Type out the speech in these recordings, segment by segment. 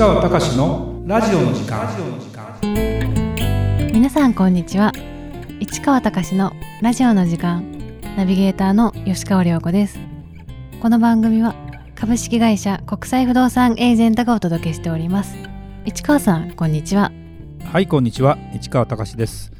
川隆のラジオの時間。皆さんこんにちは。市川隆のラジオの時間。ナビゲーターの吉川良子です。この番組は株式会社国際不動産エージェントがお届けしております。市川さんこんにちは。はいこんにちは。市川隆です。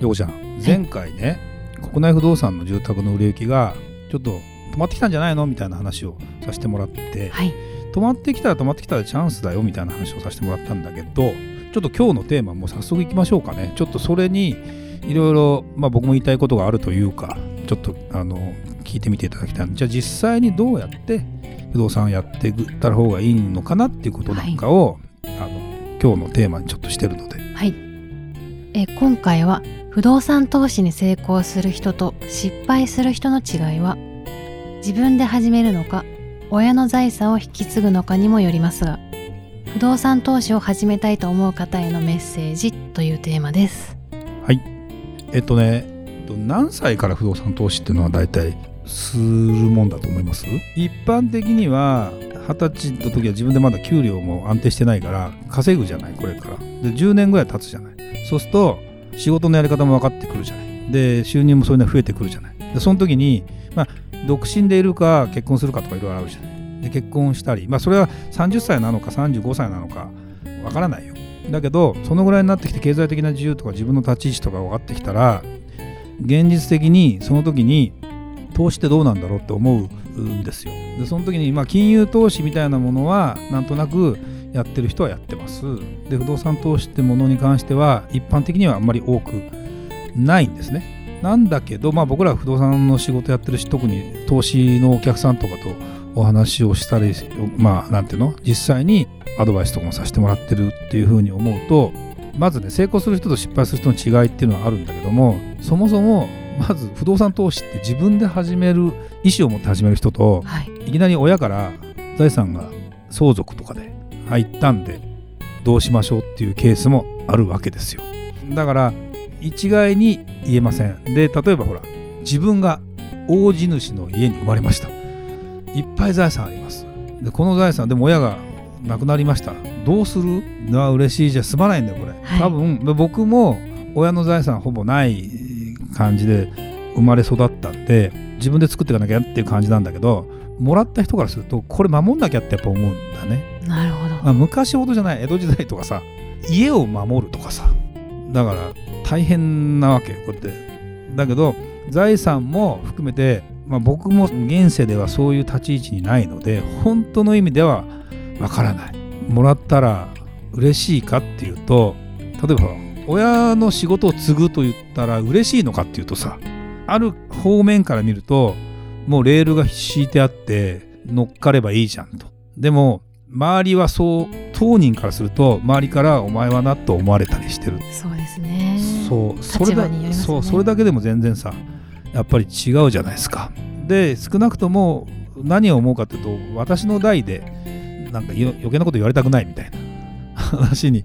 ようちゃん前回ね国内不動産の住宅の売れ行きがちょっと止まってきたんじゃないの？みたいな話をさせてもらって、はい止まってきたら止まってきたらチャンスだよみたいな話をさせてもらったんだけどちょっと今日のテーマも早速いきましょうかね。ちょっとそれにいろいろまあ僕も言いたいことがあるというかちょっとあの聞いてみていただきたいじゃあ実際にどうやって不動産やっていった方がいいのかなっていうことなんかを、あの今日のテーマにちょっとしてるので。はい。え今回は不動産投資に成功する人と失敗する人の違いは自分で始めるのか親の財産を引き継ぐのかにもよりますが不動産投資を始めたいと思う方へのメッセージというテーマです。はい。えっとねえっと何歳から不動産投資っていうのは大体するもんだと思います？一般的には二十歳の時は自分でまだ給料も安定してないから稼ぐじゃないこれから。で10年ぐらい経つじゃない。そうすると仕事のやり方も分かってくるじゃない。で収入もそういうの増えてくるじゃない。でその時にまあ独身でいるか結婚するかとかいろいろあるじゃない。で結婚したりまあそれは30歳なのか35歳なのか分からないよ。だけどそのぐらいになってきて経済的な自由とか自分の立ち位置とか分かってきたら現実的にその時に投資ってどうなんだろうって思うんですよ。でその時にまあ金融投資みたいなものはなんとなくやってる人はやってます。で不動産投資ってものに関しては一般的にはあんまり多くないんですね。なんだけどまあ僕ら不動産の仕事やってるし特に投資のお客さんとかとお話をしたりまあなんていうの？実際にアドバイスとかもさせてもらってるっていうふうに思うとまずね成功する人と失敗する人の違いっていうのはあるんだけどもそもそもまず不動産投資って自分で始める意思を持って始める人とはい。いきなり親から財産が相続とかで入ったんでどうしましょうっていうケースもあるわけですよ。だから一概に言えません。で例えばほら自分が大地主の家に生まれました。いっぱい財産あります。でこの財産でも親が亡くなりました。どうする？のは嬉しいじゃ済まないんだよこれ、はい。多分僕も親の財産ほぼない感じで生まれ育ったんで自分で作っていかなきゃっていう感じなんだけどもらった人からするとこれ守んなきゃってやっぱ思うんだね、なるほど。まあ、昔ほどじゃない。江戸時代とかさ家を守るとかさだから大変なわけ。こうやって。だけど財産も含めて、まあ、僕も現世ではそういう立ち位置にないので本当の意味ではわからない。もらったら嬉しいかっていうと例えば親の仕事を継ぐと言ったら嬉しいのかっていうとさある方面から見るともうレールが敷いてあって乗っかればいいじゃんと。でも周りはそう当人からすると周りからお前はなと思われたりしてる。そうですね。そうそれだによりますね。そうそれだけでも全然さやっぱり違うじゃないですか。で少なくとも何を思うかっていうと私の代でなんかよ余計なこと言われたくないみたいな。話に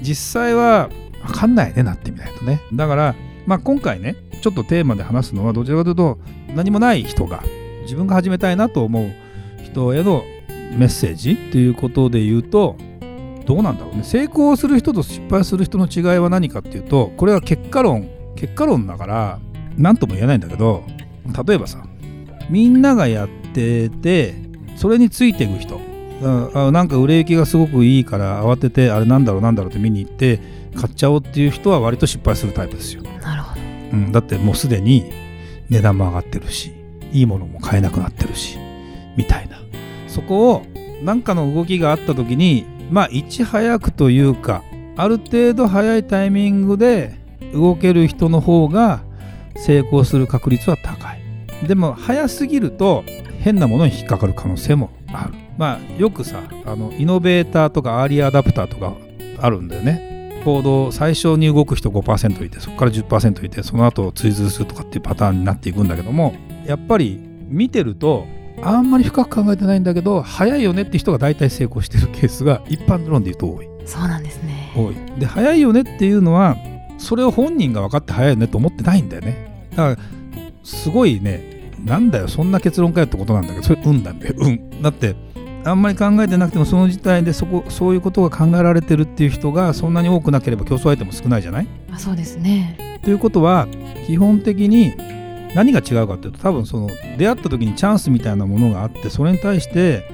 実際は分かんないねなってみないとね。だからまあ今回ねちょっとテーマで話すのはどちらかというと何もない人が自分が始めたいなと思う人へのメッセージということで言うとどうなんだろうね。成功する人と失敗する人の違いは何かっていうとこれは結果論。結果論だから何とも言えないんだけど例えばさみんながやっててそれについていく人。ああなんか売れ行きがすごくいいから慌ててあれなんだろうなんだろうって見に行って買っちゃおうっていう人は割と失敗するタイプですよ、なるほど。うん、だってもうすでに値段も上がってるしいいものも買えなくなってるしみたいな。そこを何かの動きがあった時にまあいち早くというかある程度早いタイミングで動ける人の方が成功する確率は高い。でも早すぎると変なものに引っかかる可能性もある。まあよくさあのイノベーターとかアーリーアダプターとかあるんだよね。行動最初に動く人5%いてそこから10%いてその後追随するとかっていうパターンになっていくんだけどもやっぱり見てるとあんまり深く考えてないんだけど早いよねって人が大体成功してるケースが一般論で言うと多い。そうなんですね。多い。で早いよねっていうのはそれを本人が分かって早いよねと思ってないんだよね。だからすごいねなんだよそんな結論かよってことなんだけどそれ運なんだよ運。だってあんまり考えてなくてもその事態でそこそういうことが考えられてるっていう人がそんなに多くなければ競争相手も少ないじゃない？あそうですね。ということは基本的に何が違うかっていうと多分その出会った時にチャンスみたいなものがあってそれに対して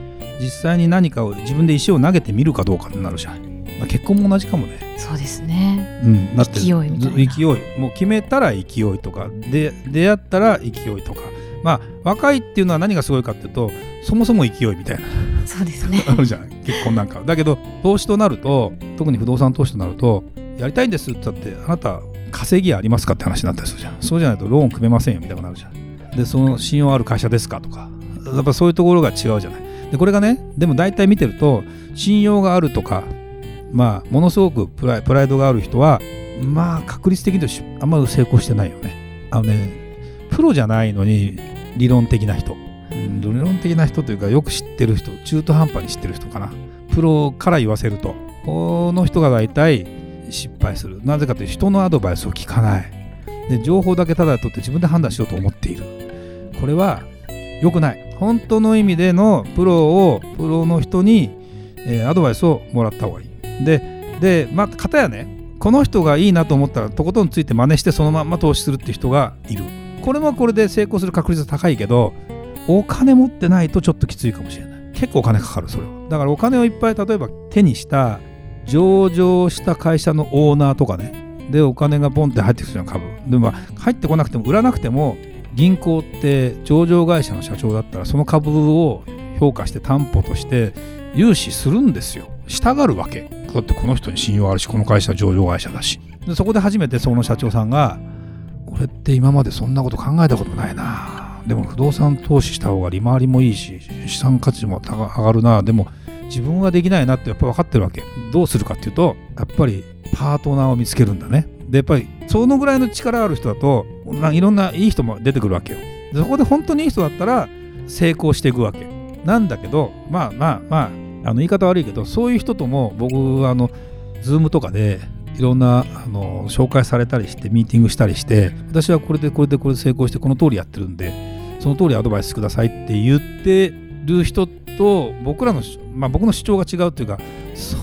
実際に何かを自分で石を投げてみるかどうかになるじゃん、まあ、結婚も同じかもね。そうですね。うん、だって勢いみたいな。勢い。もう決めたら勢いとかで出会ったら勢いとか。まあ若いっていうのは何がすごいかっていうとそもそも勢いみたいな。そうですね。あるじゃん。結婚なんか。だけど投資となると特に不動産投資となるとやりたいんですって言ったってあなた稼ぎありますか？って話になったりするじゃん。そうじゃないとローン組めませんよみたいになるじゃん。でその信用ある会社ですかとか。やっぱそういうところが違うじゃない。でこれがねでも大体見てると信用があるとかまあものすごくプライプライドがある人はまあ確率的にあんまり成功してないよね。あのねプロじゃないのに理論的な人。理論的な人というかよく知ってる人中途半端に知ってる人かな。プロから言わせると。この人が大体失敗する。なぜかというと人のアドバイスを聞かない。で情報だけただ取って自分で判断しようと思っている。これは良くない。本当の意味でのプロをプロの人に、えーアドバイスをもらった方がいい。ででまあ片やねこの人がいいなと思ったらとことんついて真似してそのまま投資するって人がいる。これもこれで成功する確率は高いけどお金持ってないとちょっときついかもしれない。結構お金かかるそれは。だからお金をいっぱい例えば手にした上場した会社のオーナーとかね。でお金がボンって入ってくるじゃん株。でもまあ入ってこなくても売らなくても銀行って上場会社の社長だったらその株を評価して担保として融資するんですよ。したがるわけ。だってこの人に信用あるしこの会社は上場会社だし。でそこで初めてその社長さんが俺って今までそんなこと考えたことないな。でも不動産投資した方が利回りもいいし資産価値も上がるな。でも自分はできないなってやっぱ分かってるわけ。どうするかっていうとやっぱりパートナーを見つけるんだね。でやっぱりそのぐらいの力ある人だといろんないい人も出てくるわけよ。そこで本当にいい人だったら成功していくわけなんだけどまあまあまああの言い方悪いけどそういう人とも僕はあのズームとかでいろんなあの紹介されたりしてミーティングしたりして私はこれでこれでこれで成功してこの通りやってるんでその通りアドバイスくださいって言ってる人と僕らの、まあ、僕の主張が違うっていうか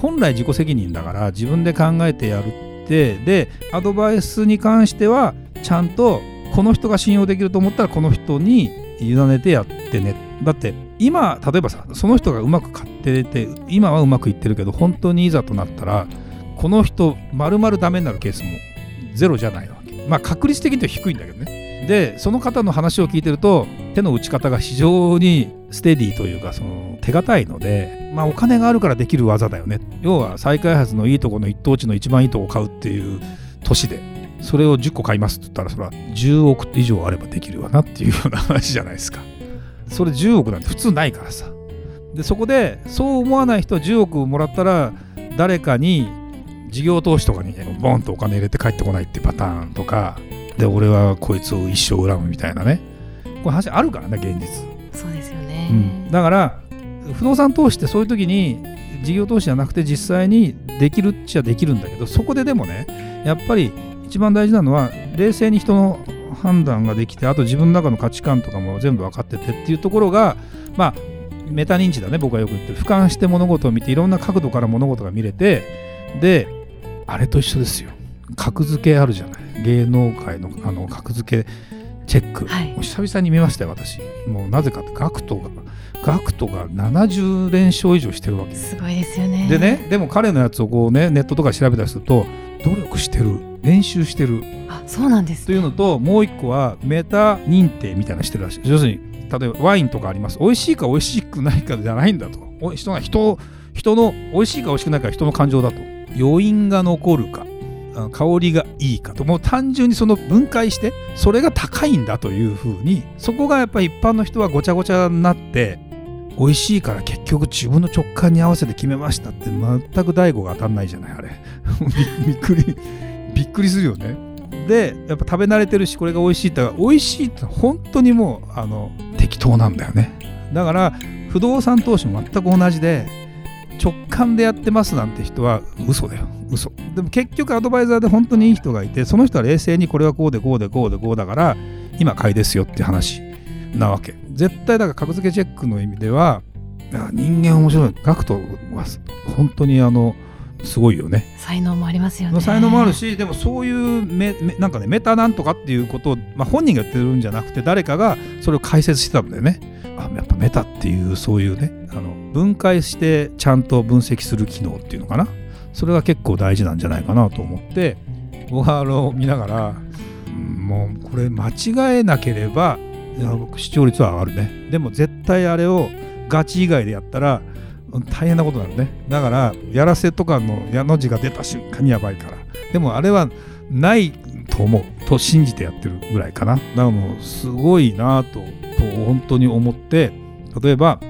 本来自己責任だから自分で考えてやるってでアドバイスに関してはちゃんとこの人が信用できると思ったらこの人に委ねてやってね。だって今例えばさその人がうまく買ってて今はうまくいってるけど本当にいざとなったらこの人丸々ダメになるケースもゼロじゃないわけ。まあ確率的には低いんだけどね。でその方の話を聞いてると手の打ち方が非常にステディというかその手堅いので、まあ、お金があるからできる技だよね。要は再開発のいいとこの一等地の一番いいとこ買うっていう年でそれを10個買いますって言ったらそれは10億以上あればできるわなっていうような話じゃないですか。それ10億なんて普通ないからさ。でそこでそう思わない人は10億もらったら誰かに事業投資とかにボンとお金入れて帰ってこないってパターンとかで俺はこいつを一生恨むみたいなね。こういう話あるからね現実、そうですよね、うん、だから不動産投資ってそういう時に事業投資じゃなくて実際にできるっちゃできるんだけどそこででもねやっぱり一番大事なのは冷静に人の判断ができてあと自分の中の価値観とかも全部分かっててっていうところがまあメタ認知だね僕はよく言って。る俯瞰して物事を見ていろんな角度から物事が見れてであれと一緒ですよ。格付けあるじゃない芸能界のあの格付けチェック、はい。久々に見ましたよ私。もうなぜかってガクトがガクトが70連勝以上してるわけすごいですよね。でねでも彼のやつをこうねネットとかで調べたりすると努力してる。練習してる。あそうなんですというのともう一個はメタ認定みたいなのしてるらしい。要するに例えばワインとかあります。美味しいか美味しくないかじゃないんだと。お人が人人の美味しいか美味しくないかは人の感情だと。余韻が残るか。あ香りがいいかと。もう単純にその分解してそれが高いんだというふうにそこがやっぱり一般の人はごちゃごちゃになって美味しいから結局自分の直感に合わせて決めましたって全く大悟が当たんないじゃないあれ。びっくりびっくりするよね。でやっぱ食べ慣れてるしこれが美味しいって美味しいって本当にもうあの適当なんだよね。だから不動産投資も全く同じで直感でやってますなんて人は嘘だよ。嘘。でも結局アドバイザーで本当にいい人がいてその人は冷静にこれはこうでこうでこうでこうだから今買いですよって話なわけ。絶対だから格付けチェックの意味では人間面白い。ガクトは本当にあのすごいよね。才能もありますよね。才能もあるしでもそういうめめなんかねメタなんとかっていうことを、まあ、本人が言ってるんじゃなくて誰かがそれを解説してたんだよね。あやっぱメタっていうそういうねあの分解してちゃんと分析する機能っていうのかな？それが結構大事なんじゃないかなと思って僕はあの見ながらもうこれ間違えなければ視聴率は上がるね。でも絶対あれをガチ以外でやったら大変なことになるね。だからやらせとかの矢の字が出た瞬間にやばいから。でもあれはないと思う。と信じてやってるぐらいかな。だからもうすごいなとと本当に思って例えば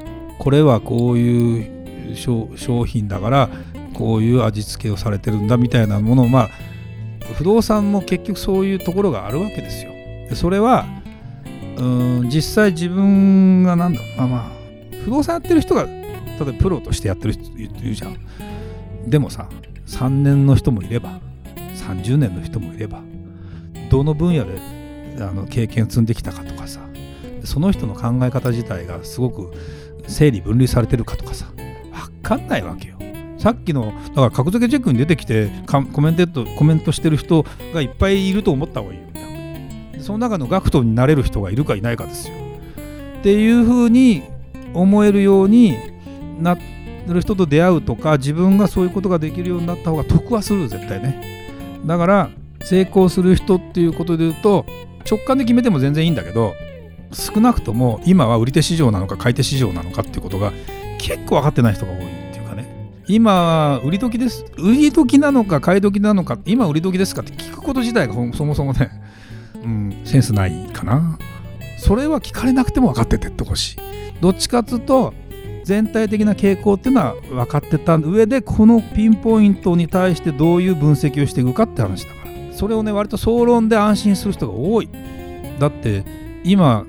これはこういう商品だからこういう味付けをされてるんだみたいなものをまあ不動産も結局そういうところがあるわけですよ。でそれはうん実際自分がなんだまあまあ不動産やってる人が例えばプロとしてやってる人いるじゃん。でもさ3年の人もいれば30年の人もいればどの分野であの経験積んできたかとかさその人の考え方自体がすごく整理分離されてるかとかさ。分かんないわけよ。さっきのだから格付けチェックに出てきてコメントコメントしてる人がいっぱいいると思った方がいいよ。その中のガクトになれる人がいるかいないかですよ。っていうふうに思えるようになる人と出会うとか自分がそういうことができるようになった方が得はする絶対ね。だから成功する人っていうことで言うと直感で決めても全然いいんだけど少なくとも今は売り手市場なのか買い手市場なのかっていうことが結構分かってない人が多いっていうかね。今売り時です。売り時なのか買い時なのか今売り時ですかって聞くこと自体がそもそもね、うん、センスないかな。それは聞かれなくても分かっててってほしい。どっちかっつうと全体的な傾向っていうのは分かってた上でこのピンポイントに対してどういう分析をしていくかって話だから。それをね割と総論で安心する人が多い。だって今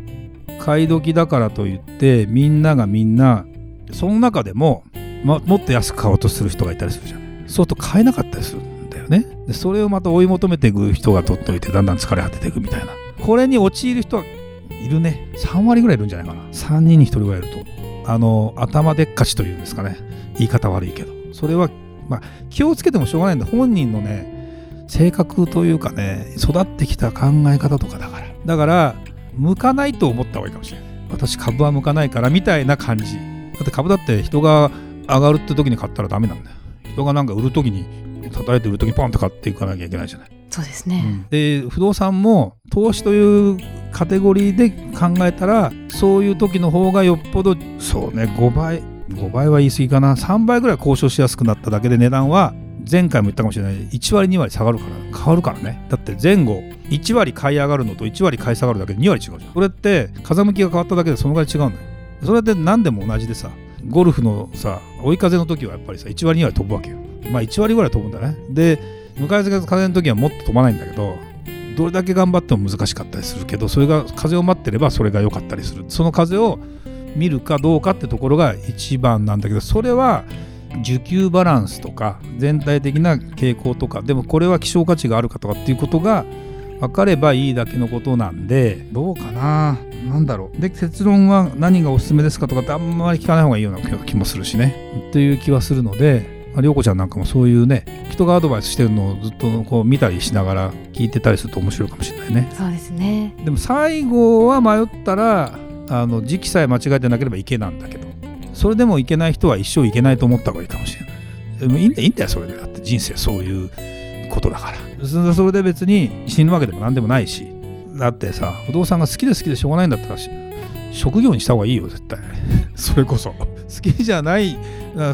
買い時だからといってみんながみんなその中でもま、もっと安く買おうとする人がいたりするじゃん。そうと買えなかったりするんだよね。でそれをまた追い求めていく人が取っといてだんだん疲れ果てていくみたいな。これに陥る人はいるね。3割ぐらいいるんじゃないかな。3人に1人ぐらいいると。あの頭でっかちというんですかね。言い方悪いけど。それはまあ気をつけてもしょうがないんだ。本人のね性格というかね育ってきた考え方とかだから。だから向かないと思った方がいいかもしれない私株は向かないからみたいな感じ。だって株だって人が上がるって時に買ったらダメなんだよ。人がなんか売る時に叩いて売る時にポンって買っていかなきゃいけないじゃない。そうですね、うん、で不動産も投資というカテゴリーで考えたらそういう時の方がよっぽどそうね5倍5倍は言い過ぎかな。3倍ぐらい交渉しやすくなっただけで値段は前回も言ったかもしれない。1割2割下がるから。変わるからね。だって前後1割買い上がるのと1割買い下がるだけで2割違うじゃん。それって風向きが変わっただけでそのぐらい違うんだよ。それって何でも同じでさゴルフのさ追い風の時はやっぱりさ1割2割飛ぶわけよ。まあ1割ぐらい飛ぶんだね。で向かい風の時はもっと飛ばないんだけどどれだけ頑張っても難しかったりするけどそれが風を待ってればそれが良かったりする。その風を見るかどうかってところが一番なんだけどそれは需給バランスとか全体的な傾向とかでもこれは希少価値があるかとかっていうことが分かればいいだけのことなんでどうかな。何だろう。で結論は何がおすすめですかとかってあんまり聞かない方がいいような気もするしね。っていう気はするのでまあ、涼子ちゃんなんかもそういうね人がアドバイスしてるのをずっとこう見たりしながら聞いてたりすると面白いかもしれないね。そうですね。でも最後は迷ったらあの時期さえ間違えてなければいけなんだけどそれでもいけない人は一生いけないと思った方がいいかもしれない。でもいいんだいいんだよそれで。だって人生そういうことだから。それで別に死ぬわけでも何でもないし。だってさ不動産が好きで好きでしょうがないんだったら職業にした方がいいよ絶対。それこそ。好きじゃない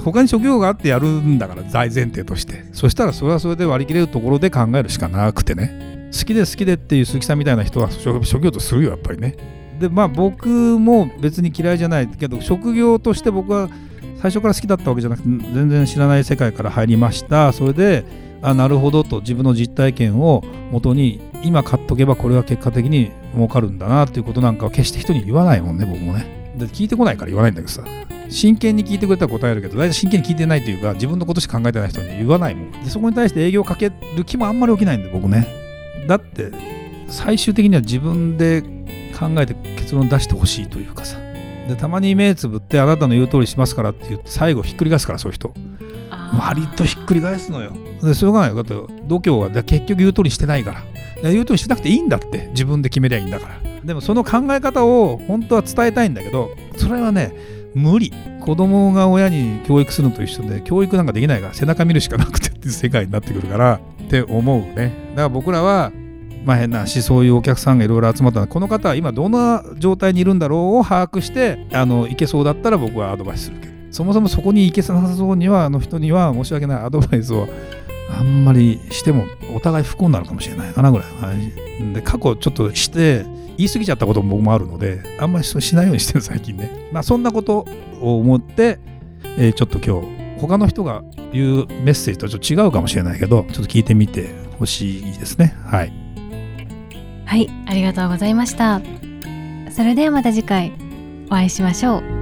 他に職業があってやるんだから大前提として。そしたらそれはそれで割り切れるところで考えるしかなくてね。好きで好きでっていう鈴木さんみたいな人は職業とするよやっぱりねでまあ僕も別に嫌いじゃないけど職業として僕は最初から好きだったわけじゃなくて全然知らない世界から入りました。それであなるほどと自分の実体験をもとに今買っとけばこれは結果的に儲かるんだなっていうことなんかは決して人に言わないもんね僕もね。で聞いてこないから言わないんだけどさ。真剣に聞いてくれたら答えるけど大体真剣に聞いてないというか自分のことしか考えてない人に言わないもん。でそこに対して営業かける気もあんまり起きないんで僕ね。だって最終的には自分で考えて結論出してほしいというかさ。でたまに目つぶってあなたの言う通りしますからって言って最後ひっくり返すからそういう人。割とひっくり返すのよ。でそれがない。と度胸は結局言う通りしてないから。言う通りしなくていいんだって。自分で決めりゃいいんだから。でもその考え方を本当は伝えたいんだけどそれはね無理。子供が親に教育するのと一緒で教育なんかできないから背中見るしかなくてっていう世界になってくるからって思うね。だから僕らはまあ変な話そういうお客さんがいろいろ集まったらこの方は今どんな状態にいるんだろうを把握してあのいけそうだったら僕はアドバイスするけどそもそもそこに行けなさそうにはあの人には申し訳ないアドバイスをあんまりしてもお互い不幸になるかもしれないかなぐらい。で過去ちょっとして言い過ぎちゃったことも僕もあるのであんまりしないようにしてる最近ね。まあそんなことを思って、えー、ちょっと今日他の人が言うメッセージとちょっと違うかもしれないけどちょっと聞いてみてほしいですね。はい。はい、ありがとうございました。それではまた次回お会いしましょう。